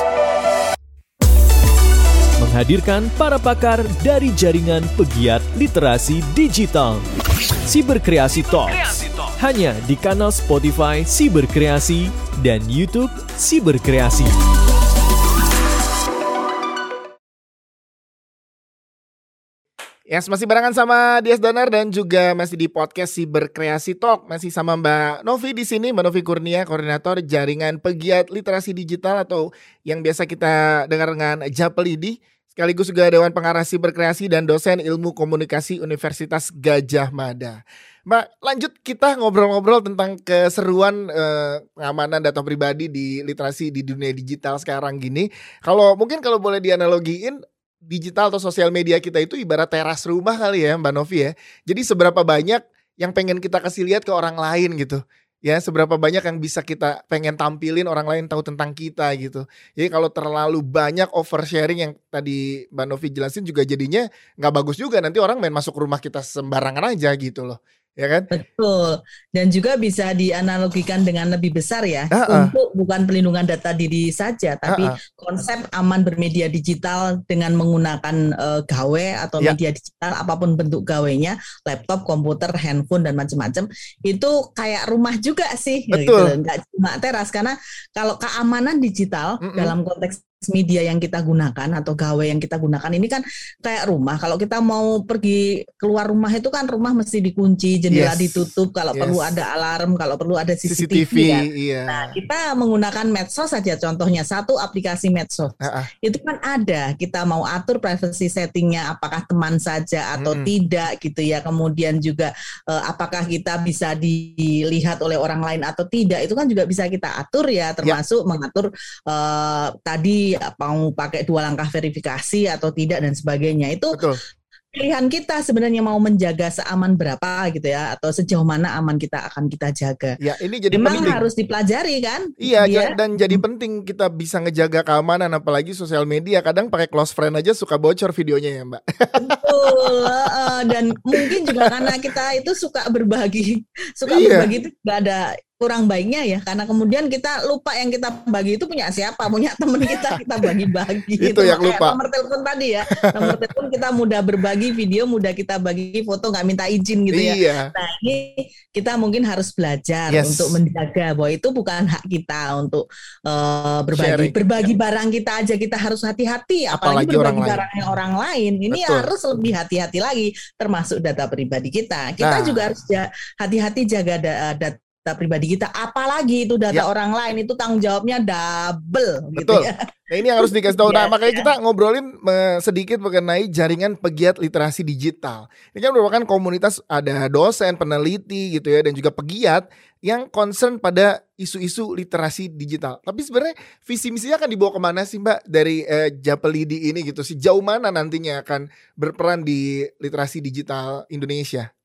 S1: Menghadirkan para pakar dari jaringan pegiat literasi digital. Siberkreasi Talks. Hanya di kanal Spotify Siberkreasi dan YouTube Siberkreasi.
S2: Yes, masih barengan sama Dias Danar dan juga masih di podcast Siber Kreasi Talk. Masih sama Mbak Novi di sini, Mbak Novi Kurnia, koordinator jaringan pegiat literasi digital atau yang biasa kita dengar dengan Japelidi. Sekaligus juga Dewan Pengarah Siber Kreasi dan dosen ilmu komunikasi Universitas Gajah Mada. Mbak, lanjut kita ngobrol-ngobrol tentang keseruan eh, pengamanan data pribadi di literasi di dunia digital sekarang gini. Kalau mungkin kalau boleh dianalogiin digital atau sosial media kita itu ibarat teras rumah kali ya Mbak Novi ya. Jadi seberapa banyak yang pengen kita kasih lihat ke orang lain gitu. Ya, seberapa banyak yang bisa kita pengen tampilin orang lain tahu tentang kita gitu. Jadi kalau terlalu banyak oversharing yang tadi Mbak Novi jelasin juga jadinya nggak bagus juga nanti orang main masuk rumah kita sembarangan aja gitu loh. Ya kan?
S3: Betul. Dan juga bisa dianalogikan dengan lebih besar ya.
S2: Ah.
S3: Untuk bukan pelindungan data diri saja, tapi
S2: Ah, ah.
S3: konsep aman bermedia digital dengan menggunakan eh, gawe atau
S2: Ya.
S3: media digital apa pun bentuk gawenya, laptop, komputer, handphone dan macam-macam, itu kayak rumah juga sih.
S2: Betul.
S3: Gitu. Nggak cuma teras karena kalau keamanan digital
S2: Mm-mm.
S3: dalam konteks media yang kita gunakan atau gawe yang kita gunakan ini kan kayak rumah. Kalau kita mau pergi keluar rumah itu kan rumah mesti dikunci, jendela
S2: Yes.
S3: ditutup, kalau
S2: Yes.
S3: perlu ada alarm, kalau perlu ada CCTV,
S2: CCTV,
S3: kan.
S2: iya.
S3: Nah, kita menggunakan medsos saja contohnya satu aplikasi medsos.
S2: Ah, ah.
S3: Itu kan ada, kita mau atur privacy settingnya apakah teman saja atau
S2: Mm-mm.
S3: tidak gitu ya. Kemudian juga eh, apakah kita bisa dilihat oleh orang lain atau tidak. Itu kan juga bisa kita atur ya termasuk mengatur eh, tadi mau pakai dua langkah verifikasi atau tidak dan sebagainya. Itu
S2: Betul.
S3: pilihan kita sebenarnya mau menjaga seaman berapa gitu ya atau sejauh mana aman kita akan kita jaga.
S2: Ya, ini jadi
S3: Memang
S2: penting.
S3: harus dipelajari kan?
S2: Iya, ja- dan jadi penting kita bisa ngejaga keamanan apalagi sosial media. Kadang pakai close friend aja suka bocor videonya ya, Mbak.
S3: Betul, *laughs* dan mungkin juga karena kita itu suka berbagi, suka
S2: Iya.
S3: berbagi itu juga ada kurang baiknya ya, karena kemudian kita lupa yang kita bagi itu punya siapa, punya teman kita kita bagi-bagi. *laughs*
S2: Itu yang
S3: Kayak
S2: lupa.
S3: Nomor telepon tadi ya, nomor telepon kita mudah berbagi video, mudah kita bagi foto nggak minta izin gitu ya.
S2: Iya.
S3: Nah ini kita mungkin harus belajar
S2: Yes.
S3: untuk menjaga bahwa itu bukan hak kita untuk eh, berbagi.
S2: Sharing.
S3: Berbagi barang kita aja kita harus hati-hati, apalagi,
S2: Apalagi orang
S3: berbagi
S2: lain.
S3: barangnya orang lain. Ini
S2: Betul.
S3: harus lebih hati-hati lagi, termasuk data pribadi kita. Kita
S2: Nah.
S3: juga harus hati-hati jaga da- data pribadi kita. Apalagi itu data
S2: Ya.
S3: orang lain itu tanggung jawabnya double. Gitu
S2: Betul.
S3: ya.
S2: Nah, ini yang harus dikasih tahu. Nah, *laughs*
S3: Iya,
S2: makanya
S3: iya.
S2: kita ngobrolin eh, sedikit mengenai jaringan pegiat literasi digital. Ini kan merupakan komunitas ada dosen, peneliti gitu ya dan juga pegiat yang concern pada isu-isu literasi digital. Tapi sebenarnya visi misinya akan dibawa ke mana sih Mbak dari eh, Japelidi ini gitu? Sejauh mana nantinya akan berperan di literasi digital Indonesia?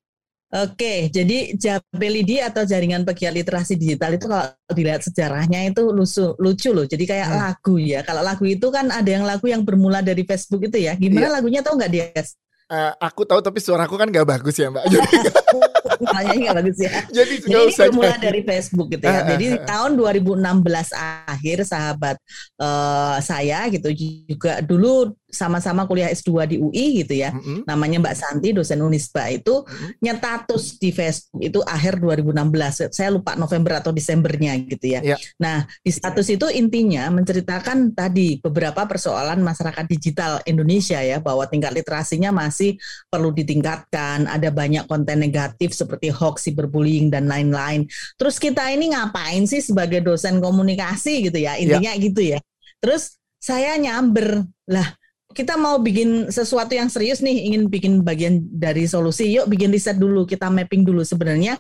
S3: Oke, jadi Japelidi atau jaringan pegiat literasi digital itu kalau dilihat sejarahnya itu lucu, lucu loh. Jadi kayak
S2: Hmm.
S3: lagu ya. Kalau lagu itu kan ada yang lagu yang bermula dari Facebook itu ya. Gimana lagunya tahu nggak dia?
S2: Eh, aku tahu tapi suaraku kan gak bagus ya Mbak. Jadi,
S3: Namanya *laughs* nggak bagus ya. *laughs*
S2: jadi
S3: Jadi
S2: nggak
S3: ini
S2: usah
S3: bermula dari Facebook gitu ya.
S2: ah,
S3: Jadi
S2: ah.
S3: tahun 2016 akhir sahabat eh, saya gitu juga dulu sama-sama kuliah S2 di UI gitu ya.
S2: Mm-mm.
S3: Namanya Mbak Santi, dosen Unisba itu
S2: Mm-mm.
S3: nyetatus di Facebook itu akhir 2016. Saya lupa November atau Desembernya gitu ya.
S2: Ya.
S3: Nah, di status itu intinya menceritakan tadi beberapa persoalan masyarakat digital Indonesia ya bahwa tingkat literasinya masih perlu ditingkatkan, ada banyak konten negatif seperti hoax, cyberbullying dan lain-lain. Terus kita ini ngapain sih sebagai dosen komunikasi gitu ya? Intinya gitu ya. Terus saya nyamber lah kita mau bikin sesuatu yang serius nih, ingin bikin bagian dari solusi. Yuk bikin riset dulu, kita mapping dulu sebenarnya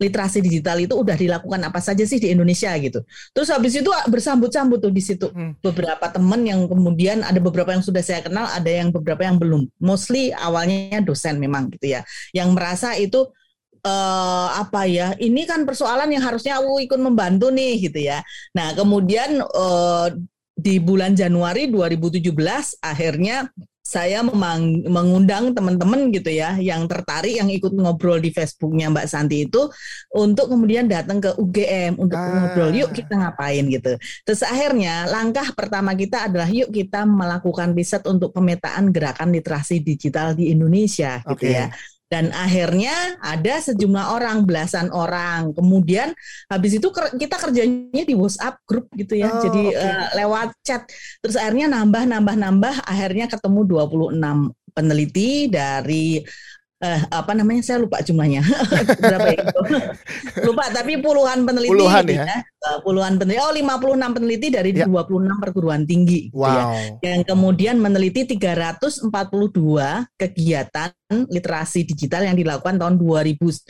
S3: literasi digital itu udah dilakukan apa saja sih di Indonesia gitu. Terus habis itu bersambut-sambut tuh di situ
S2: Hmm.
S3: beberapa teman yang kemudian ada beberapa yang sudah saya kenal, ada yang beberapa yang belum. Mostly awalnya dosen memang gitu ya, yang merasa itu eh apa ya ini kan persoalan yang harusnya aku ikut membantu nih gitu ya. Nah kemudian eh, di bulan Januari 2017 akhirnya saya memang, mengundang teman-teman gitu ya yang tertarik yang ikut ngobrol di Facebooknya Mbak Santi itu untuk kemudian datang ke UGM untuk
S2: Ah.
S3: ngobrol yuk kita ngapain gitu. Terus akhirnya langkah pertama kita adalah yuk kita melakukan riset untuk pemetaan gerakan literasi digital di Indonesia gitu
S2: Oke.
S3: ya. Dan akhirnya ada sejumlah orang, belasan orang. Kemudian habis itu kita kerjanya di WhatsApp grup gitu ya.
S2: Oh,
S3: Jadi
S2: oke.
S3: eh, lewat chat. Terus akhirnya nambah nambah nambah akhirnya ketemu 26 peneliti dari eh, apa namanya saya lupa jumlahnya *laughs* berapa itu *laughs* lupa tapi puluhan peneliti
S2: Puluhan
S3: gitu
S2: ya?
S3: Eh, puluhan peneliti oh 56 peneliti dari
S2: Ya.
S3: 26 perguruan tinggi gitu ya
S2: Wow.
S3: yang kemudian meneliti 342 kegiatan literasi digital yang dilakukan tahun 2010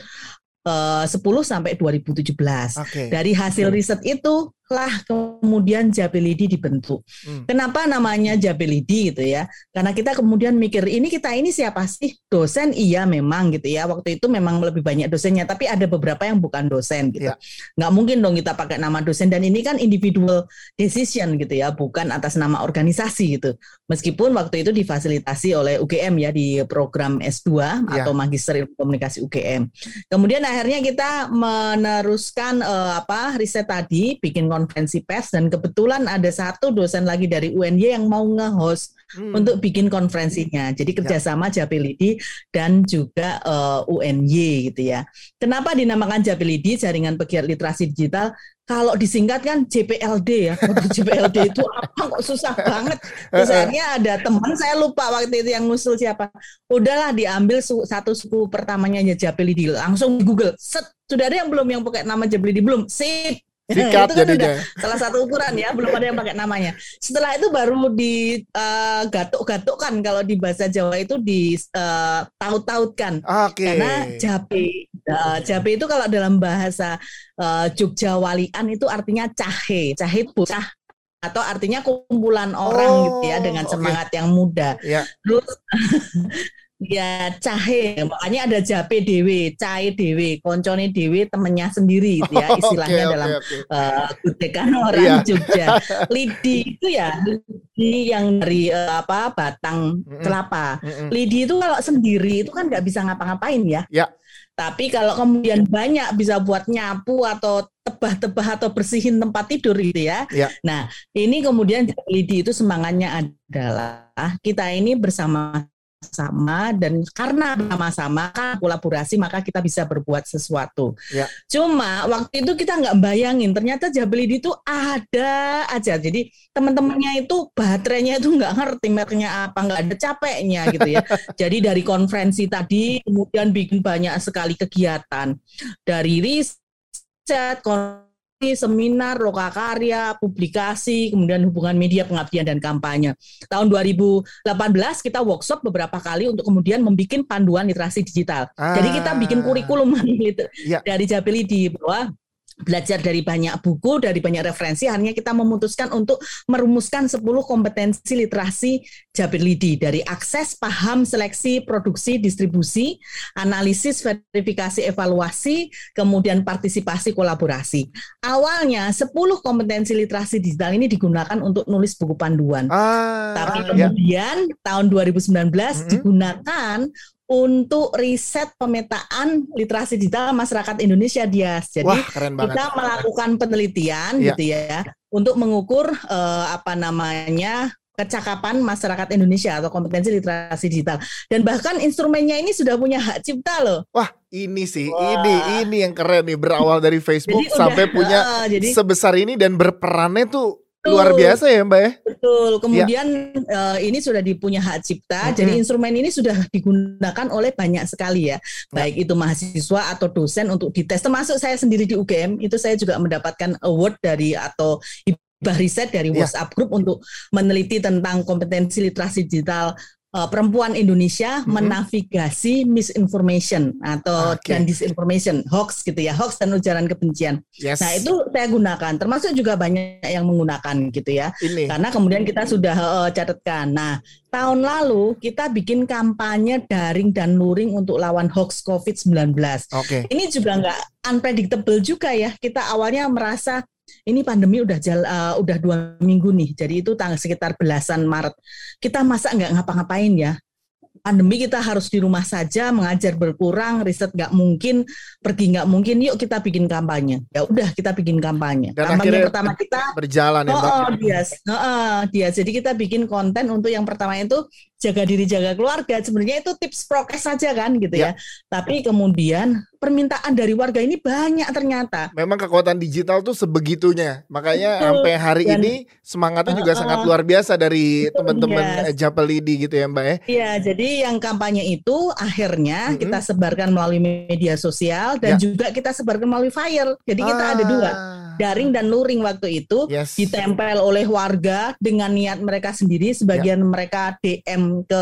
S3: sampai 2017.
S2: Oke.
S3: Dari hasil
S2: Oke.
S3: riset itu lah kemudian Jabelidi dibentuk.
S2: Hmm.
S3: Kenapa namanya Jabelidi gitu ya? Karena kita kemudian mikir ini kita ini siapa sih? Dosen iya memang gitu ya. Waktu itu memang lebih banyak dosennya, tapi ada beberapa yang bukan dosen gitu.
S2: Ya.
S3: Nggak mungkin dong kita pakai nama dosen dan ini kan individual decision gitu ya, bukan atas nama organisasi gitu. Meskipun waktu itu difasilitasi oleh UGM ya di program S2
S2: Ya.
S3: atau Magister Ilmu Komunikasi UGM. Kemudian akhirnya kita meneruskan eh, apa riset tadi, bikin konferensi pers dan kebetulan ada satu dosen lagi dari UNY yang mau nge-host
S2: Hmm.
S3: untuk bikin konferensinya. Jadi kerjasama Japelidi dan juga eh, UNY gitu ya. Kenapa dinamakan Japelidi Jaringan Pegiat Literasi Digital? Kalau disingkat kan JPLD ya. JPLD itu apa kok susah banget. Akhirnya ada teman saya lupa waktu itu yang ngusul siapa. Udahlah diambil su- satu suku pertamanya aja Japelidi. Langsung di Google. Set, sudah ada yang belum yang pakai nama Japelidi belum? Sip. *laughs*
S2: Sikat
S3: itu kan udah
S2: jadinya.
S3: salah satu ukuran ya belum ada yang pakai namanya setelah itu baru di eh, gatuk-gatukkan kalau di bahasa Jawa itu di eh, taut-tautkan
S2: Oke.
S3: karena jape Eh, jape itu kalau dalam bahasa eh, Jogja Walian itu artinya cahe cahe itu bocah atau artinya kumpulan orang
S2: Oh,
S3: gitu ya dengan
S2: oke.
S3: semangat yang muda
S2: Ya.
S3: terus *laughs* ya cahe makanya ada jape dewe cahe dewe koncone dewe temennya sendiri gitu ya *laughs* istilahnya
S2: oke,
S3: dalam
S2: oke.
S3: uh, kudekan orang. *laughs* Jogja. Lidi itu ya lidi yang dari eh, apa batang kelapa.
S2: Mm-mm.
S3: Lidi itu kalau sendiri itu kan nggak bisa ngapa-ngapain ya.
S2: Ya.
S3: Tapi kalau kemudian banyak bisa buat nyapu atau tebah-tebah atau bersihin tempat tidur gitu ya.
S2: Ya.
S3: Nah ini kemudian Lidi itu semangatnya adalah kita ini bersama sama dan karena bersama-sama kan kolaborasi maka kita bisa berbuat sesuatu.
S2: Ya.
S3: Cuma waktu itu kita nggak bayangin ternyata Jabelidi itu ada aja. Jadi teman-temannya itu baterainya itu nggak ngerti mereknya apa, nggak ada capeknya gitu ya. *laughs* Jadi dari konferensi tadi kemudian bikin banyak sekali kegiatan dari riset, konferensi, seminar, lokakarya, publikasi, kemudian hubungan media, pengabdian dan kampanye. Tahun 2018 kita workshop beberapa kali untuk kemudian membuat panduan literasi digital. Jadi kita bikin
S2: Ah.
S3: kurikulum liter- *laughs*
S2: Ya.
S3: dari Japelidi bahwa belajar dari banyak buku, dari banyak referensi, akhirnya kita memutuskan untuk merumuskan 10 kompetensi literasi Japelidi dari akses, paham, seleksi, produksi, distribusi, analisis, verifikasi, evaluasi, kemudian partisipasi, kolaborasi. Awalnya 10 kompetensi literasi digital ini digunakan untuk nulis buku panduan.
S2: Ah,
S3: Tapi
S2: ya.
S3: kemudian tahun 2019
S2: Mm-mm.
S3: digunakan untuk riset pemetaan literasi digital masyarakat Indonesia dia. Jadi
S2: Wah, keren banget.
S3: kita melakukan penelitian
S2: Iya.
S3: gitu ya untuk mengukur eh, apa namanya kecakapan masyarakat Indonesia atau kompetensi literasi digital. Dan bahkan instrumennya ini sudah punya hak cipta loh.
S2: Wah, ini sih, Wah. ini ini yang keren nih berawal dari Facebook jadi sampai udah, punya uh, jadi, sebesar ini dan berperannya tuh. Luar biasa ya Mbak ya.
S3: Betul. Kemudian ya. uh, ini sudah dipunya hak cipta, hmm. jadi instrumen ini sudah digunakan oleh banyak sekali ya, ya, baik itu mahasiswa atau dosen untuk dites. Termasuk saya sendiri di UGM itu saya juga mendapatkan award dari atau hibah riset dari ya. WhatsApp Group untuk meneliti tentang kompetensi literasi digital uh, perempuan Indonesia mm-hmm. menavigasi misinformation atau okay. dan disinformation, hoax gitu ya, hoax dan ujaran kebencian. Yes. Nah itu saya gunakan, termasuk juga banyak yang menggunakan gitu ya. Ini. Karena kemudian kita sudah uh, catatkan. Nah tahun lalu kita bikin kampanye daring dan luring untuk lawan hoax COVID-19. Oke. Okay. Ini juga nggak unpredictable juga ya. Kita awalnya merasa ini pandemi udah jal, uh, udah dua minggu nih, jadi itu tanggal sekitar belasan Maret. Kita masa nggak ngapa-ngapain ya? pandemi kita harus di rumah saja, mengajar berkurang, riset nggak mungkin, pergi nggak mungkin, yuk kita bikin kampanye. Ya udah kita bikin kampanye.
S2: Dan kampanye pertama kita berjalan ya,
S3: Mbak. Oh, dia, oh, dia. Jadi kita bikin konten untuk yang pertama itu jaga diri, jaga keluarga. Sebenarnya itu tips prokes saja kan gitu ya. ya. Tapi kemudian permintaan dari warga ini banyak ternyata.
S2: Memang kekuatan digital tuh sebegitunya. Makanya Betul. sampai hari Dan, ini semangatnya juga uh, sangat luar biasa dari teman-teman yes. Japelidi gitu ya Mbak ya.
S3: Iya, jadi yang kampanye itu akhirnya mm -hmm. kita sebarkan melalui media sosial dan ya. juga kita sebarkan melalui file. Jadi kita ah. ada dua daring dan luring waktu itu yes. ditempel oleh warga dengan niat mereka sendiri. Sebagian ya. mereka DM ke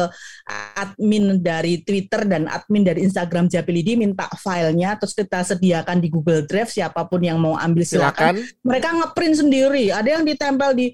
S3: admin dari Twitter dan admin dari Instagram Japelidi minta file filenya terus kita sediakan di Google Drive siapa pun yang mau ambil silakan. silakan. Mereka ngeprint sendiri. Ada yang ditempel di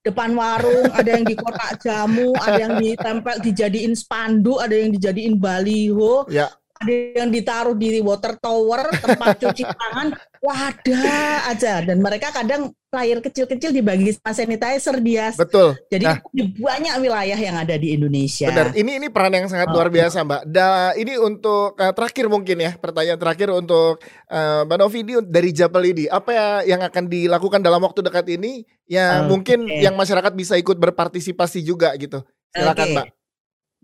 S3: depan warung, ada yang di kotak jamu, ada yang ditempel dijadiin spanduk, ada yang dijadiin baliho. Ya ada yang ditaruh di water tower tempat cuci *laughs* tangan wadah aja. Dan mereka kadang player kecil-kecil dibagi sanitizer dia
S2: betul.
S3: Jadi nah, banyak wilayah yang ada di Indonesia.
S2: Benar. Ini ini peran yang sangat oh. luar biasa mbak. Da, ini untuk uh, terakhir mungkin ya pertanyaan terakhir untuk uh, mbak Novi ini dari Japel ini. Apa ya yang akan dilakukan dalam waktu dekat ini yang oh, mungkin okay. yang masyarakat bisa ikut berpartisipasi juga gitu? Silakan okay. mbak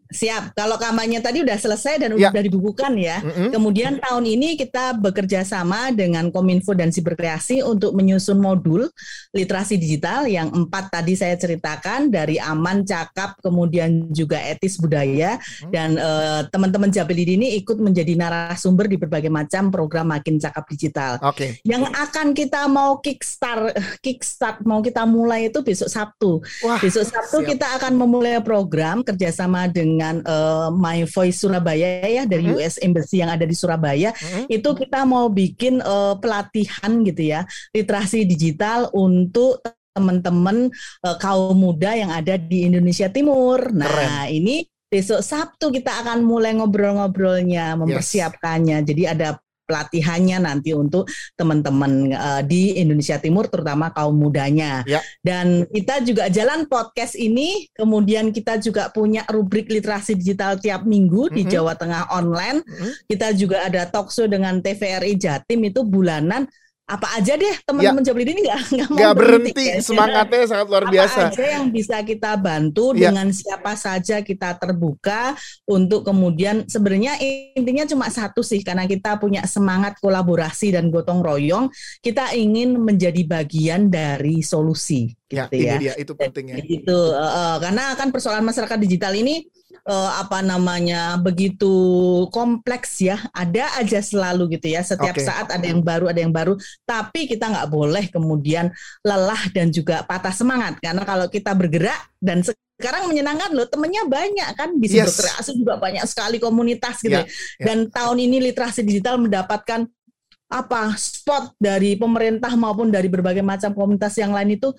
S3: Siap. Kalau kampanye tadi udah selesai dan ya. udah dibukukan ya. Mm-hmm. Kemudian tahun ini kita bekerja sama dengan Kominfo dan Siberkreasi untuk menyusun modul literasi digital yang empat tadi saya ceritakan dari aman, cakap, kemudian juga etis budaya mm-hmm. dan uh, teman-teman Jabelidi ini ikut menjadi narasumber di berbagai macam program makin cakap digital. Oke. Okay. Yang akan kita mau kickstart kickstart mau kita mulai itu besok Sabtu. Wah, besok Sabtu siap. kita akan memulai program kerjasama dengan dengan uh, My Voice Surabaya ya dari mm-hmm. US Embassy yang ada di Surabaya mm-hmm. itu kita mau bikin uh, pelatihan gitu ya literasi digital untuk teman-teman uh, kaum muda yang ada di Indonesia Timur. Nah, Keren. ini besok Sabtu kita akan mulai ngobrol-ngobrolnya, mempersiapkannya. Yes. Jadi ada pelatihannya nanti untuk teman-teman uh, di Indonesia Timur terutama kaum mudanya. Ya. Dan kita juga jalan podcast ini, kemudian kita juga punya rubrik literasi digital tiap minggu mm -hmm. di mhm. Jawa Tengah online. Mm -hmm. Kita juga ada talkshow dengan TVRI Jatim itu bulanan apa aja deh teman-teman ya. Ini nggak nggak
S2: mau berhenti, berhenti ya. semangatnya sangat luar biasa.
S3: Apa aja yang bisa kita bantu ya. dengan siapa saja kita terbuka untuk kemudian sebenarnya intinya cuma satu sih karena kita punya semangat kolaborasi dan gotong royong kita ingin menjadi bagian dari solusi.
S2: Ya, gitu ya, ini dia itu pentingnya.
S3: Itu uh, karena kan persoalan masyarakat digital ini uh, apa namanya begitu kompleks ya ada aja selalu gitu ya setiap okay. saat ada yang baru ada yang baru tapi kita nggak boleh kemudian lelah dan juga patah semangat karena kalau kita bergerak dan sekarang menyenangkan loh temennya banyak kan bisa yes. berkreasi juga banyak sekali komunitas gitu yeah, yeah. dan tahun ini literasi digital mendapatkan apa spot dari pemerintah maupun dari berbagai macam komunitas yang lain itu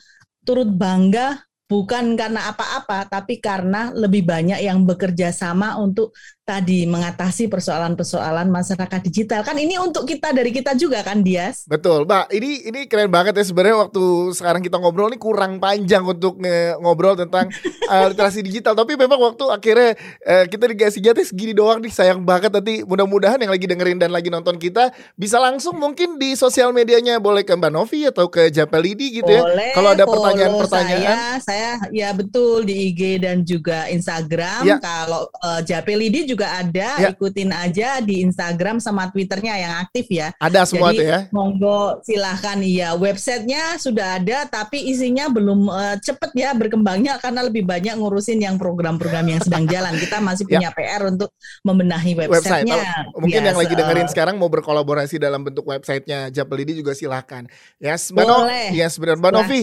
S3: turut bangga bukan karena apa-apa, tapi karena lebih banyak yang bekerja sama untuk tadi mengatasi persoalan-persoalan masyarakat digital. Kan ini untuk kita dari kita juga kan Dias?
S2: Betul. Mbak ini ini keren banget ya. Sebenarnya waktu sekarang kita ngobrol ini kurang panjang untuk ngobrol tentang uh, *laughs* literasi digital. Tapi memang waktu akhirnya uh, kita dikasih jatah segini doang nih sayang banget. Nanti mudah-mudahan yang lagi dengerin dan lagi nonton kita bisa langsung mungkin di sosial medianya. Boleh ke Mbak Novi atau ke Japelidi gitu ya. Kalau ada pertanyaan-pertanyaan.
S3: saya, saya ya betul di IG dan juga Instagram. Ya. kalau uh, Japelidi juga juga ada, ya. ikutin aja di Instagram sama Twitternya yang aktif ya.
S2: Ada semua Jadi, tuh ya.
S3: Monggo silahkan iya websitenya sudah ada tapi isinya belum uh, cepet ya berkembangnya karena lebih banyak ngurusin yang program-program yang sedang *laughs* jalan. Kita masih ya. punya ya. PR untuk membenahi websitenya.
S2: Website. Mungkin yes, yang lagi dengerin uh, sekarang mau berkolaborasi dalam bentuk websitenya Japelidi juga silahkan. Yes, Mbak Boleh. No, yes, benar Mbak Novi.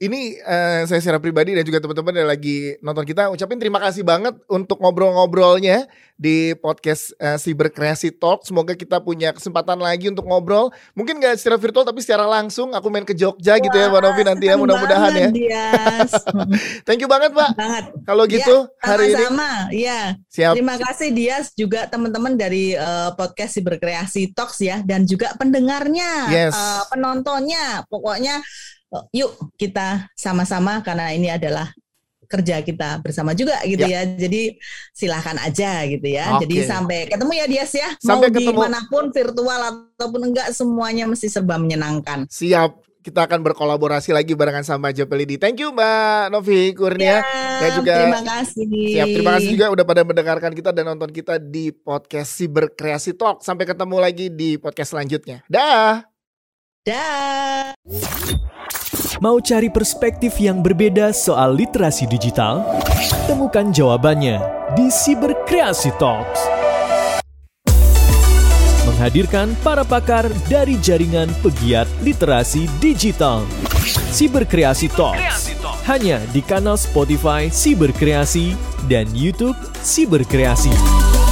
S2: Ini uh, saya secara pribadi dan juga teman-teman yang lagi nonton kita ucapin terima kasih banget untuk ngobrol-ngobrolnya di podcast uh, Cyber Kreasi Talk. Semoga kita punya kesempatan lagi untuk ngobrol. Mungkin gak secara virtual tapi secara langsung aku main ke Jogja Wah, gitu ya Mbak Novi nanti ya mudah-mudahan ya. *laughs* Thank you banget. Banget. Kalau iya, gitu ya, hari
S3: sama, ini. Sama, iya. Siap. Terima kasih Dias juga teman-teman dari uh, podcast Cyber Kreasi Talks ya dan juga pendengarnya, yes. uh, penontonnya. Pokoknya yuk kita sama-sama karena ini adalah kerja kita bersama juga gitu ya. ya. Jadi silahkan aja gitu ya. Okay. Jadi sampai ketemu ya Dias ya. Sampai Mau ketemu. di mana pun virtual ataupun enggak semuanya mesti serba menyenangkan.
S2: Siap kita akan berkolaborasi lagi barengan sama Japelidi. Thank you Mbak Novi Kurnia. Ya,
S3: dan juga terima kasih.
S2: Siap, terima kasih juga udah pada mendengarkan kita dan nonton kita di podcast Siber Kreasi Talk. Sampai ketemu lagi di podcast selanjutnya. Dah.
S3: Dah.
S1: Mau cari perspektif yang berbeda soal literasi digital? Temukan jawabannya di Cyberkreasi Talks. Menghadirkan para pakar dari jaringan pegiat literasi digital. Cyberkreasi Talks hanya di kanal Spotify Cyberkreasi dan YouTube Cyberkreasi.